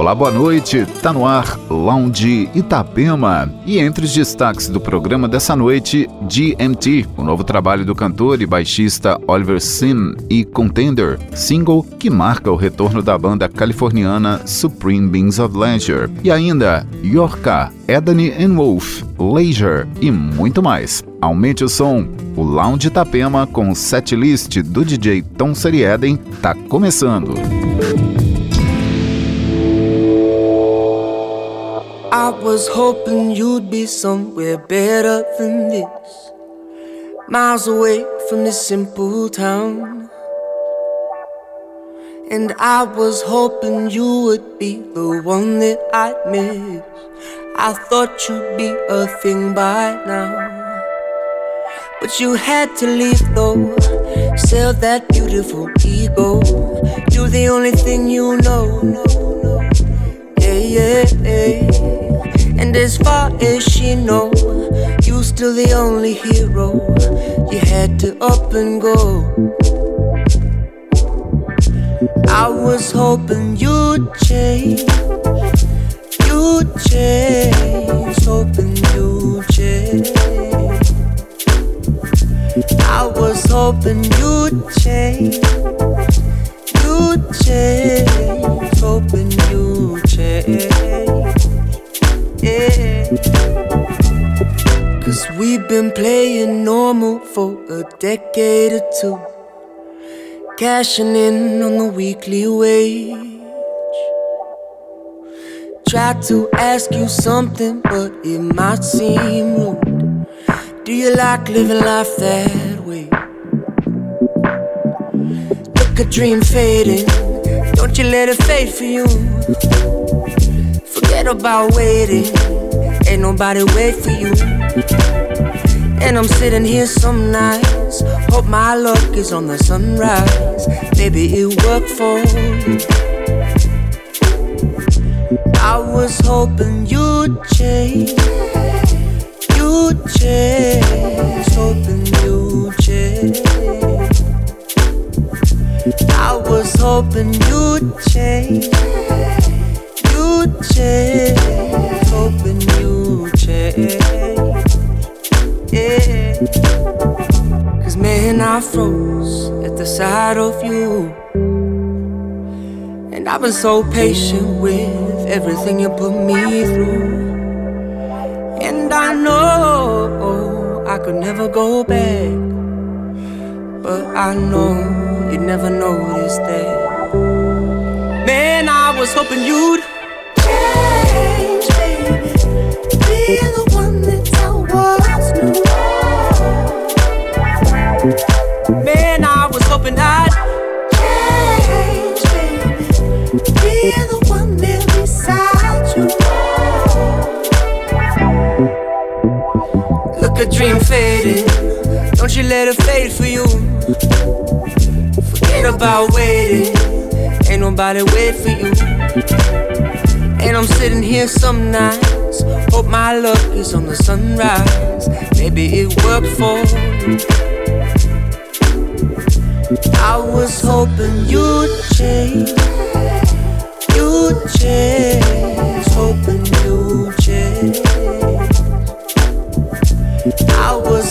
Olá, boa noite. Tá no ar Lounge Itapema. E entre os destaques do programa dessa noite, GMT, o novo trabalho do cantor e baixista Oliver Sim e Contender, single que marca o retorno da banda californiana Supreme Beings of Leisure. E ainda Yorka, Edany and Wolf, Leisure e muito mais. Aumente o som. O Lounge Itapema com setlist do DJ Tom Serieden tá começando. I was hoping you'd be somewhere better than this. Miles away from this simple town. And I was hoping you would be the one that I'd miss. I thought you'd be a thing by now. But you had to leave though. Sell that beautiful ego. Do the only thing you know yeah, yeah. And as far as she know, you're still the only hero. You had to up and go. I was hoping you'd change, you'd change, hoping you'd change. I was hoping you'd change, you'd change, hoping you'd Cause we've been playing normal for a decade or two. Cashing in on the weekly wage. Tried to ask you something, but it might seem rude. Do you like living life that way? Look a dream fading, don't you let it fade for you. Forget about waiting, ain't nobody wait for you. And I'm sitting here some nights, hope my luck is on the sunrise. Maybe it worked for you. I was hoping you'd change, you'd change, hoping you'd change. I was hoping you'd change You'd change, Cause man, I froze at the sight of you. And I've been so patient with everything you put me through. And I know I could never go back. But I know you never noticed that. Man, I was hoping you'd dream fading. Don't you let it fade for you. Forget about waiting. Ain't nobody wait for you. And I'm sitting here some nights. Hope my luck is on the sunrise. Maybe it worked for you. I was hoping you'd change. You'd change. Hoping you'd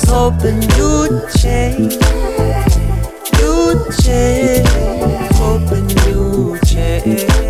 hoping you'd change. You'd change. Hoping you'd change.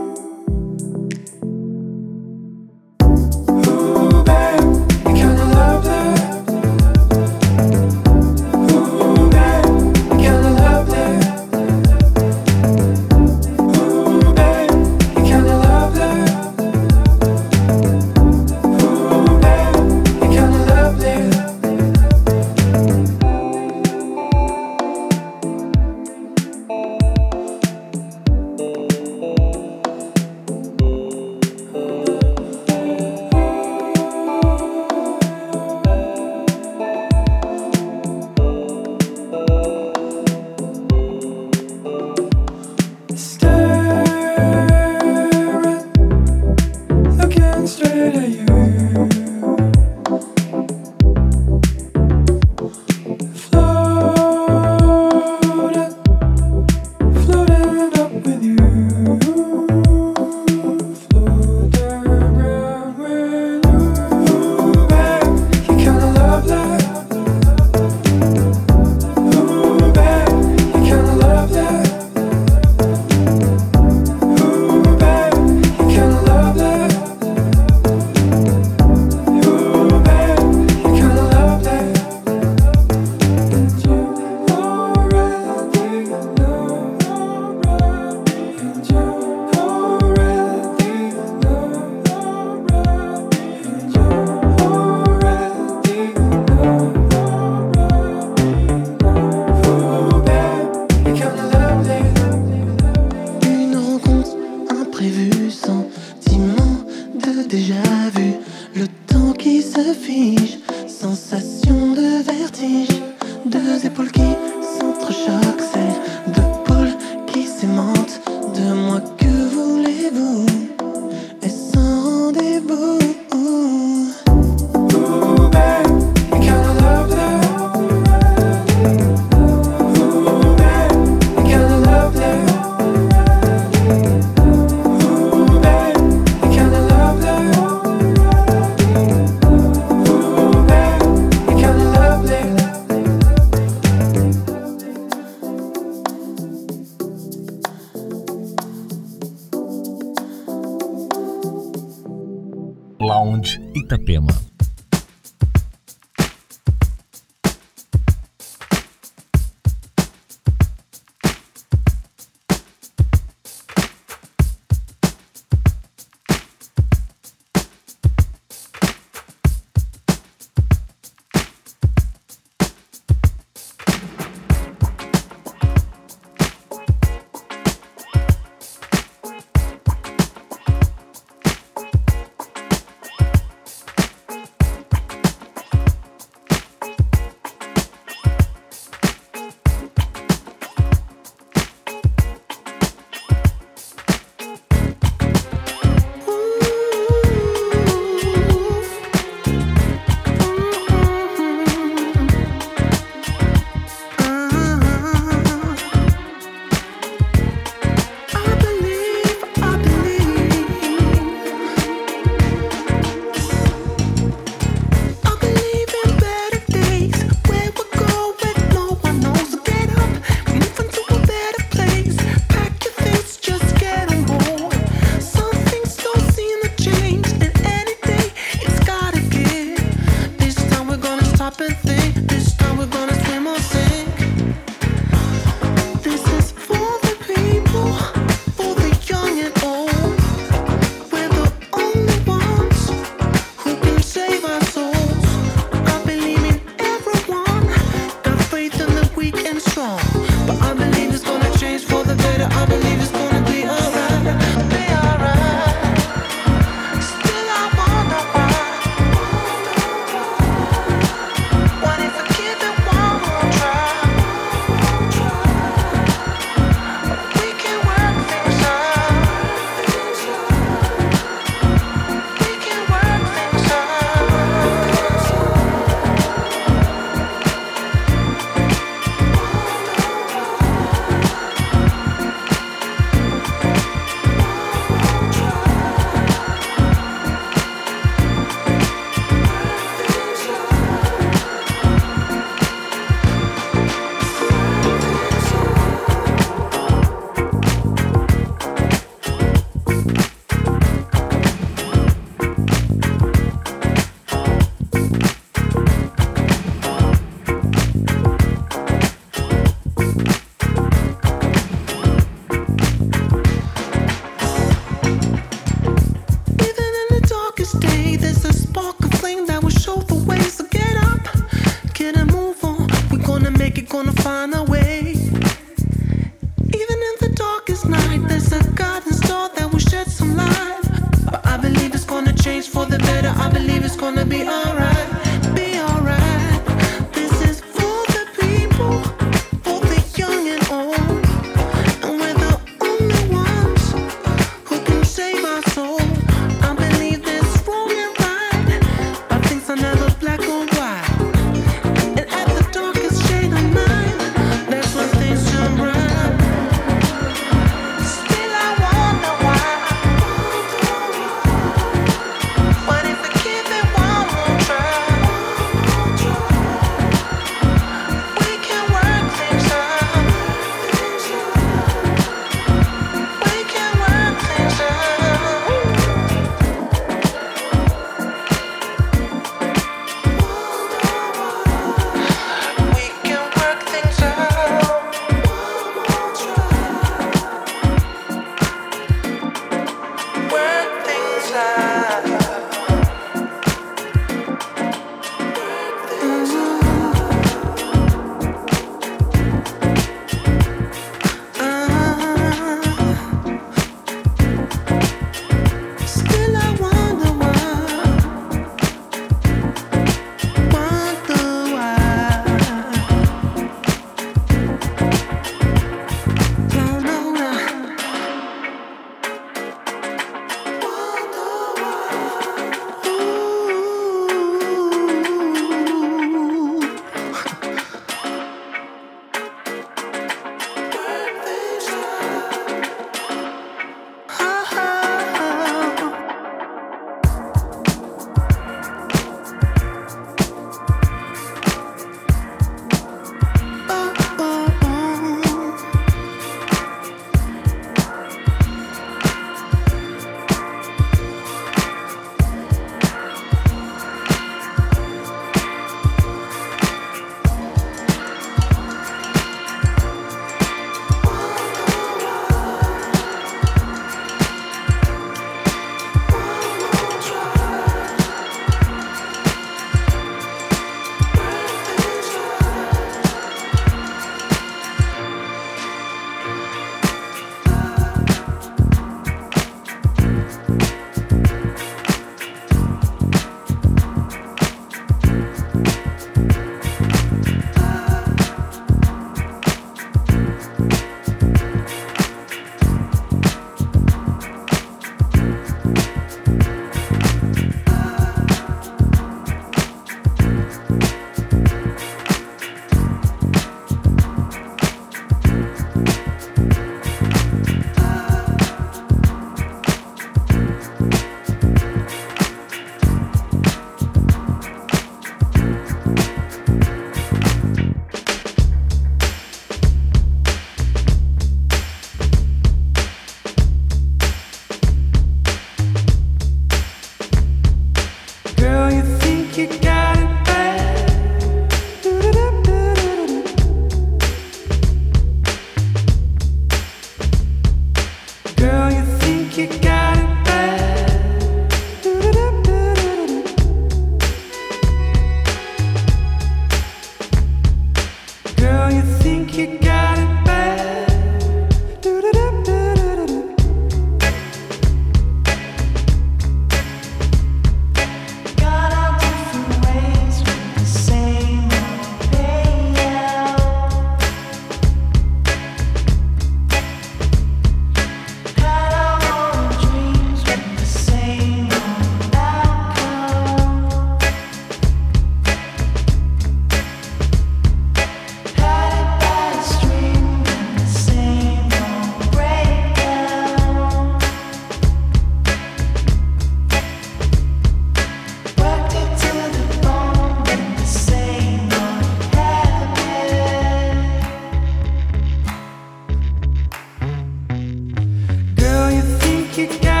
Kitty out.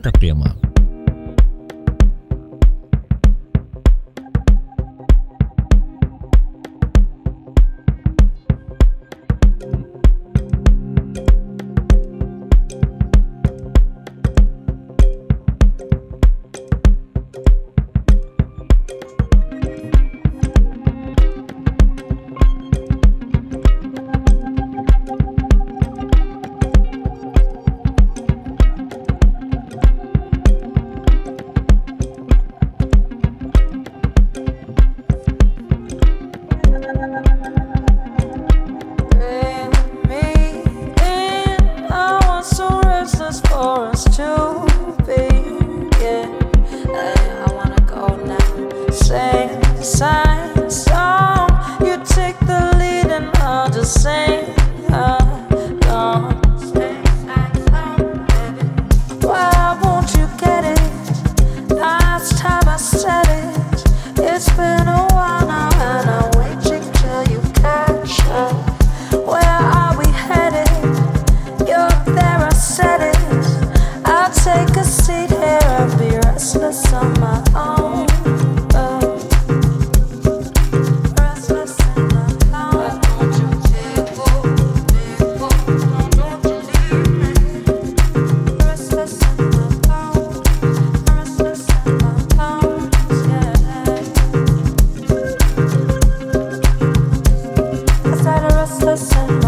Itapema. the sun.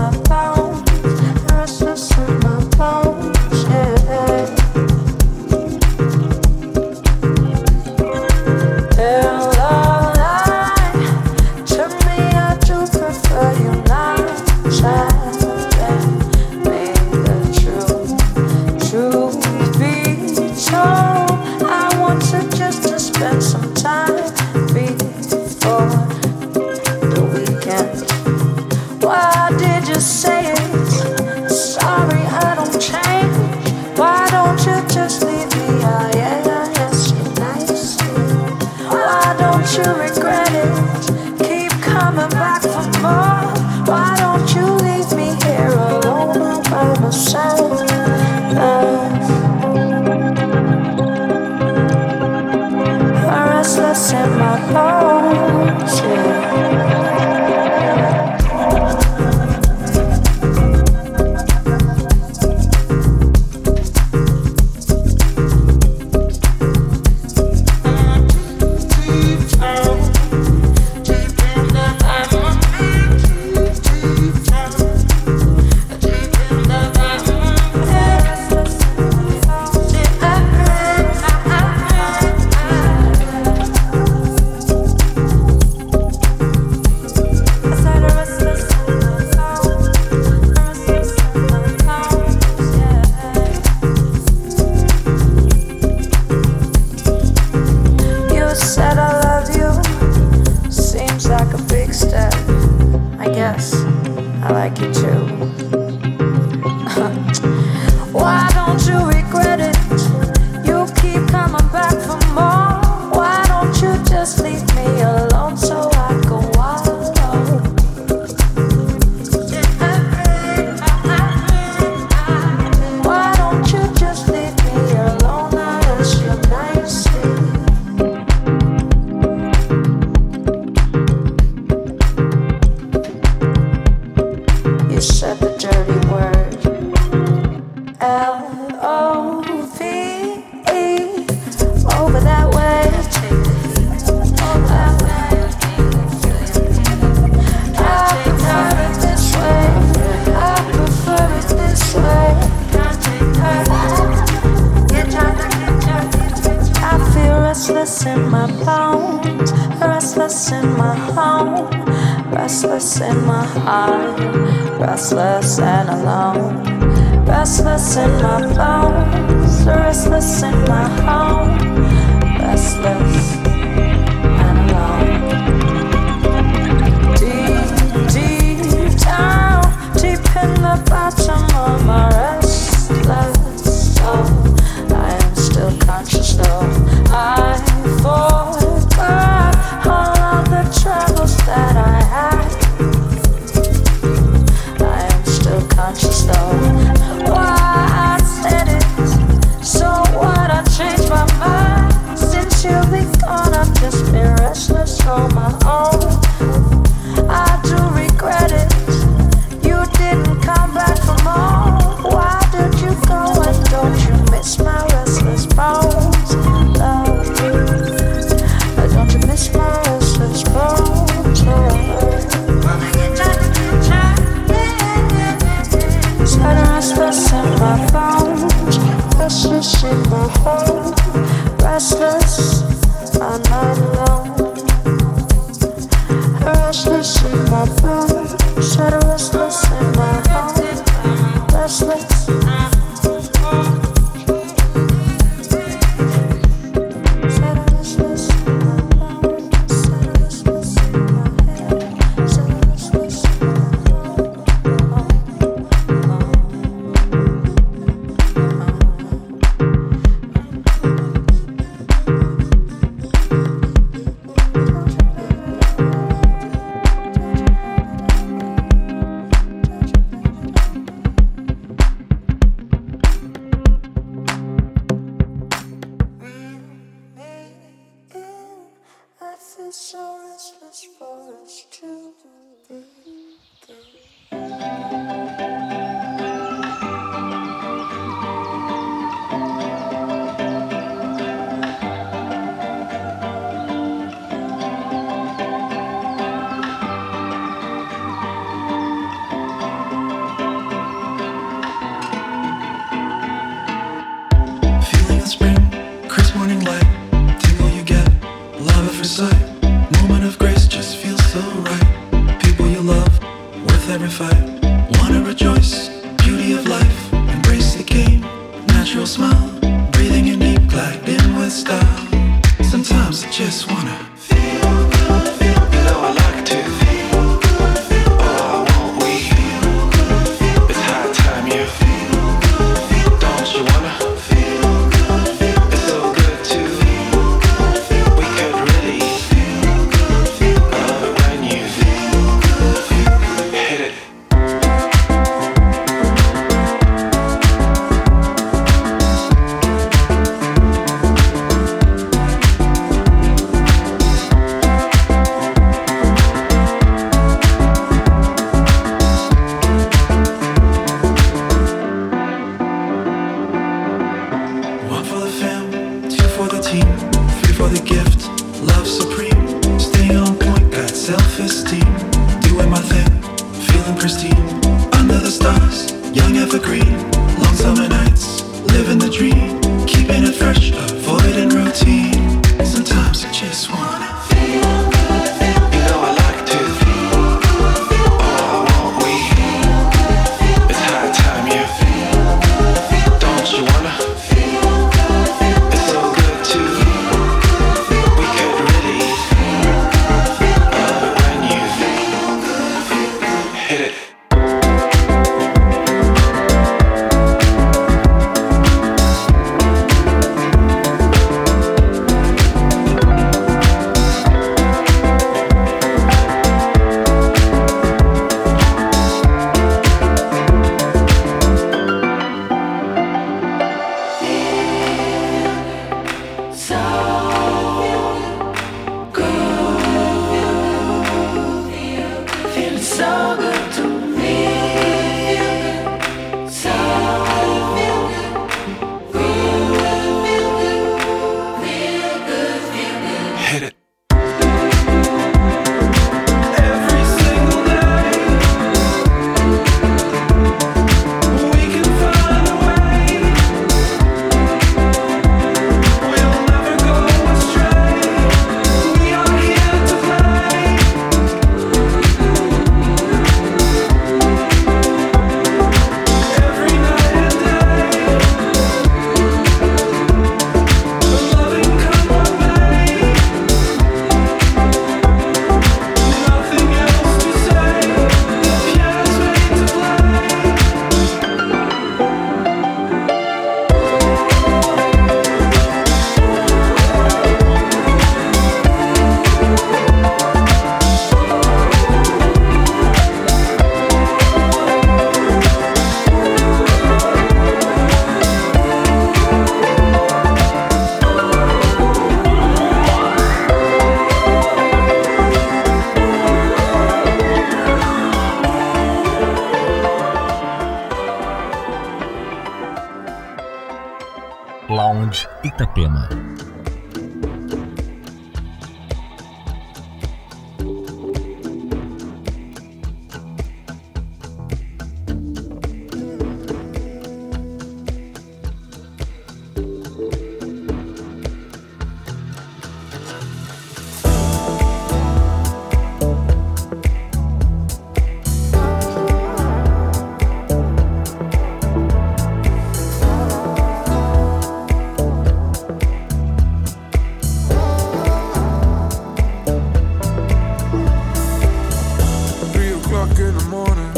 in the morning.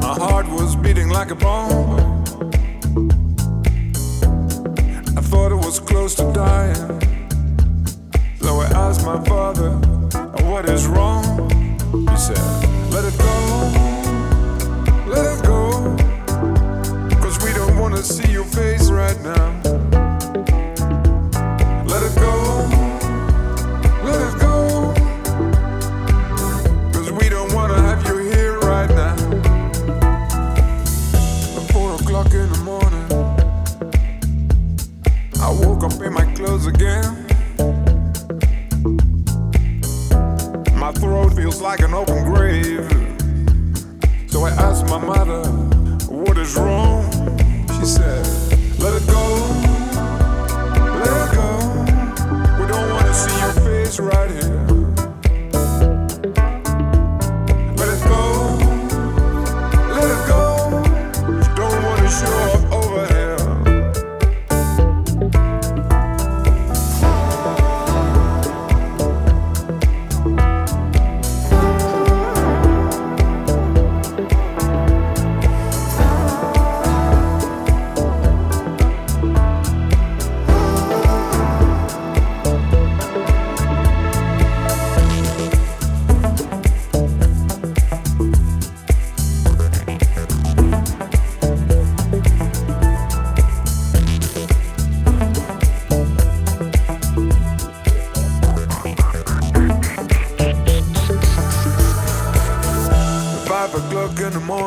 My heart was beating like a bomb.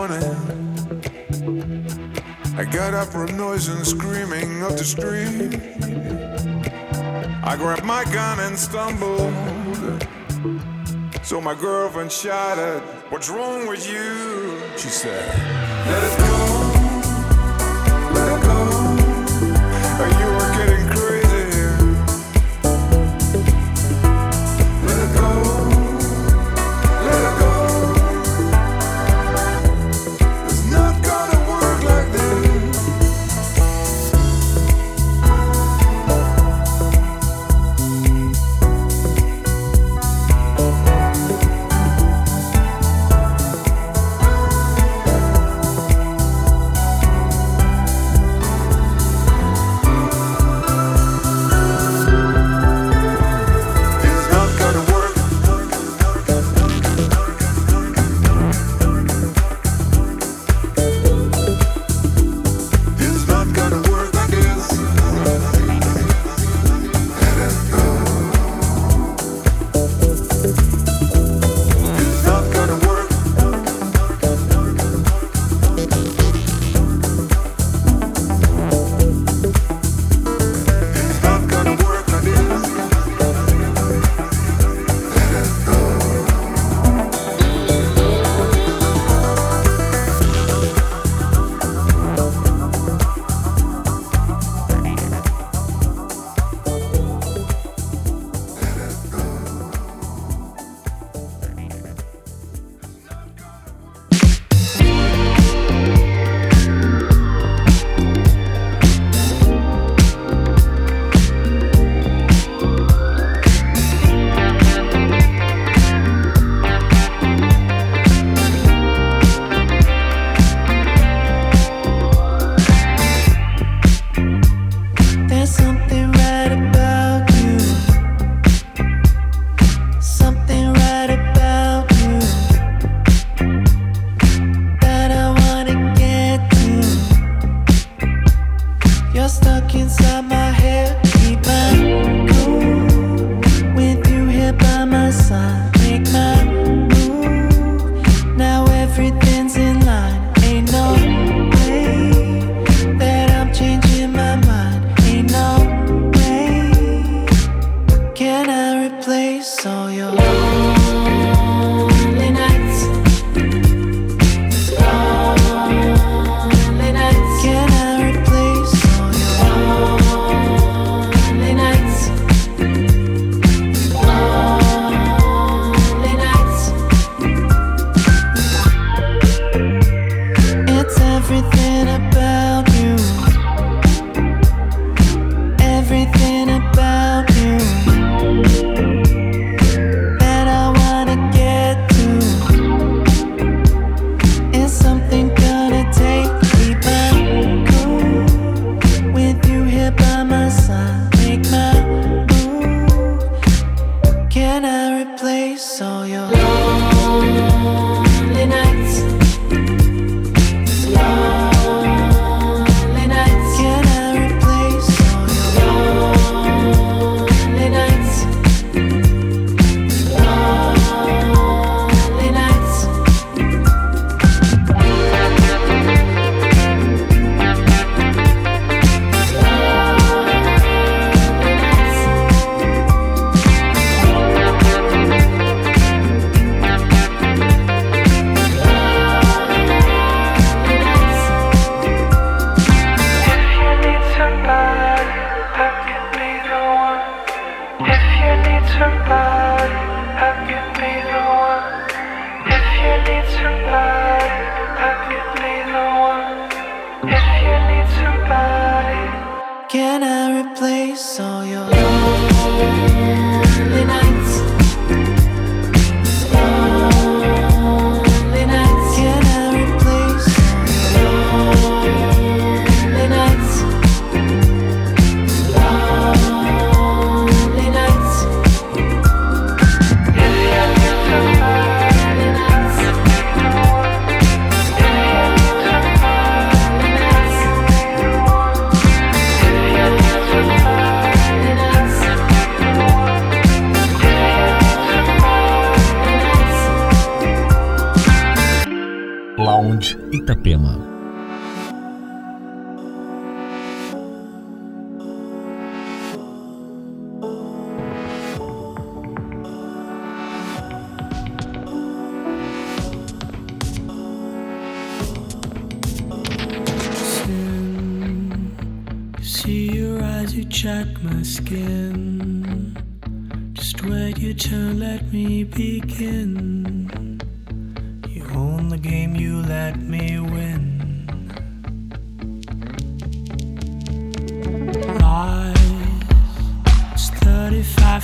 morning. I got up from noise and screaming up the street. I grabbed my gun and stumbled. So my girlfriend shouted, What's wrong with you? She said, Let us go.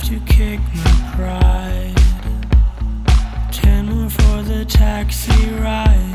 to kick my pride. Ten more for the taxi ride.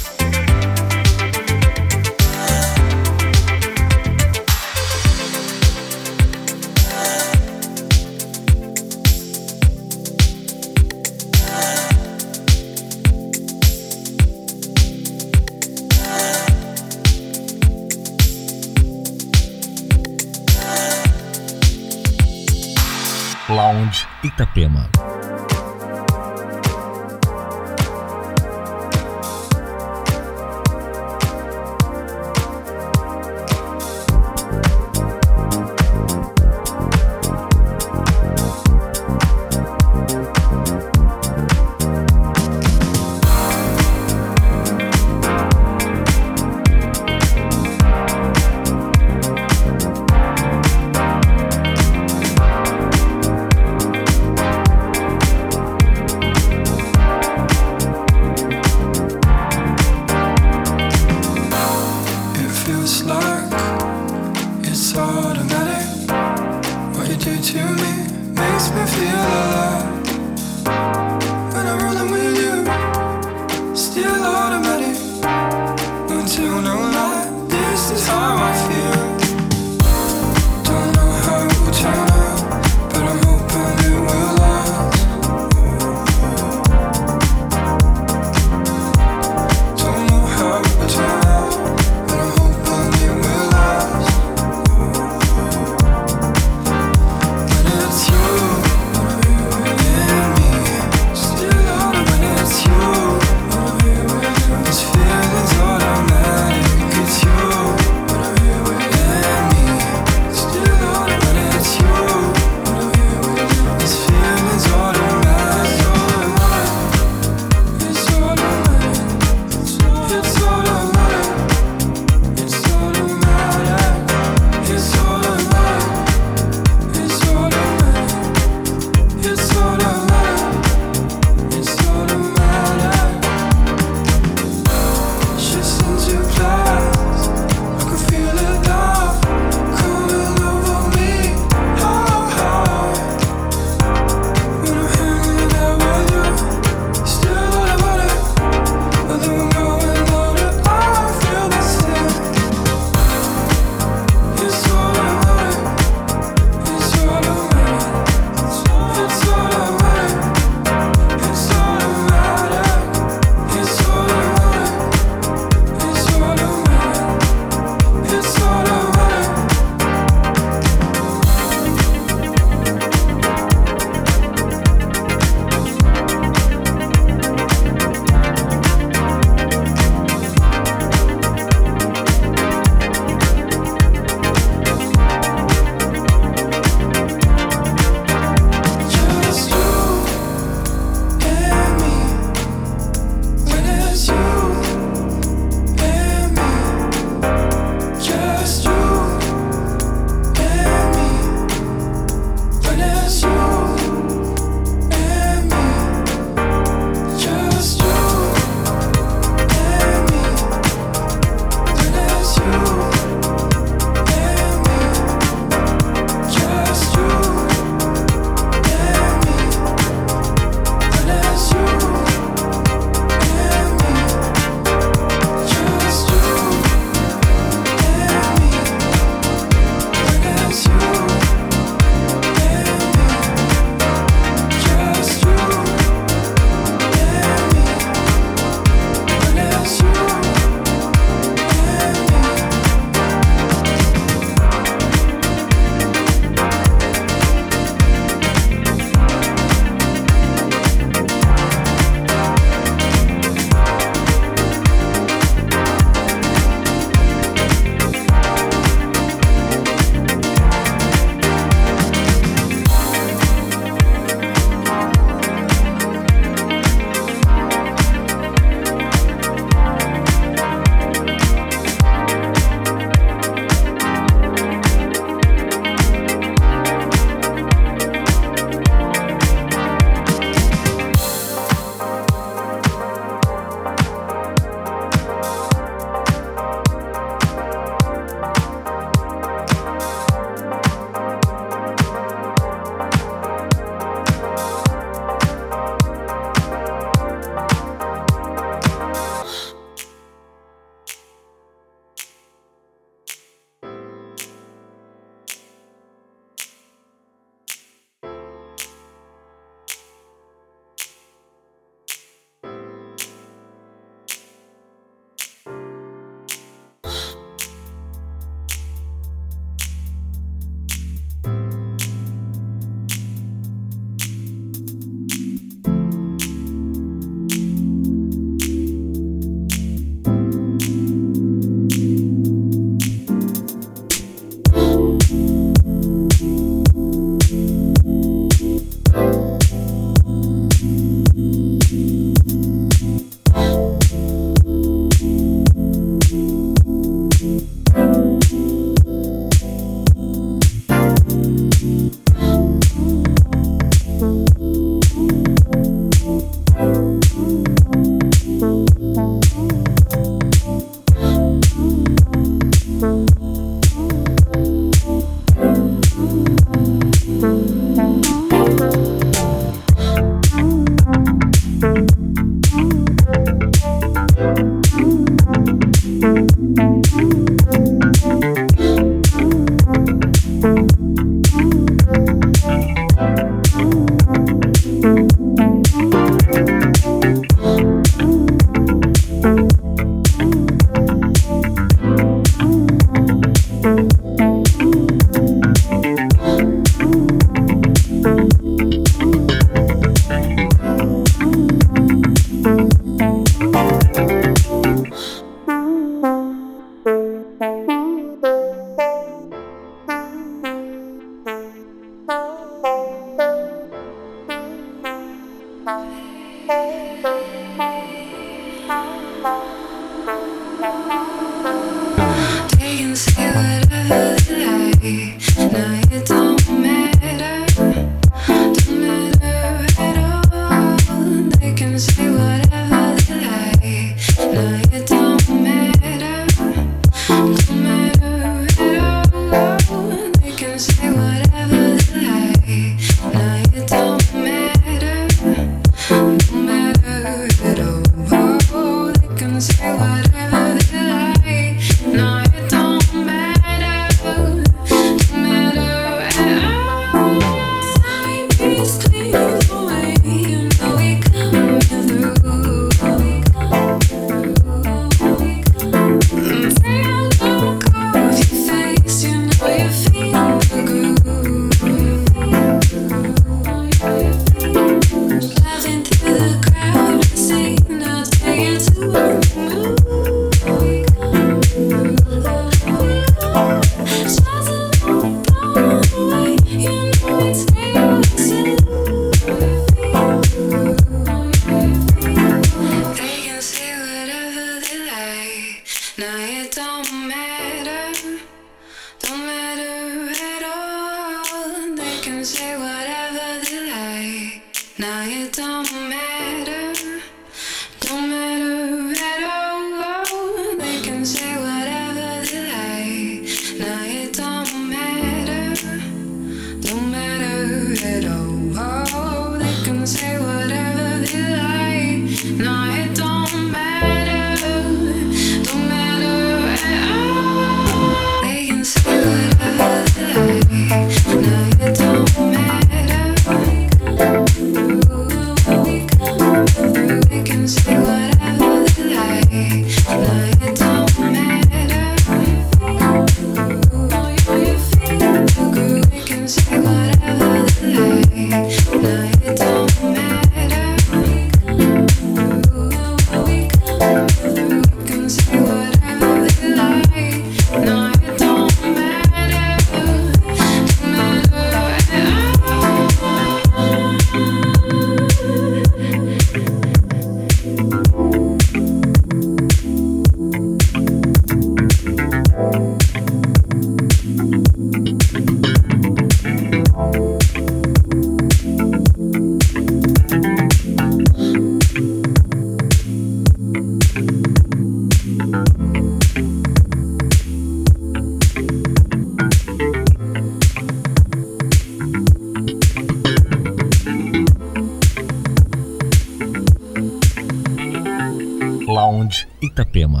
Sound Itapema.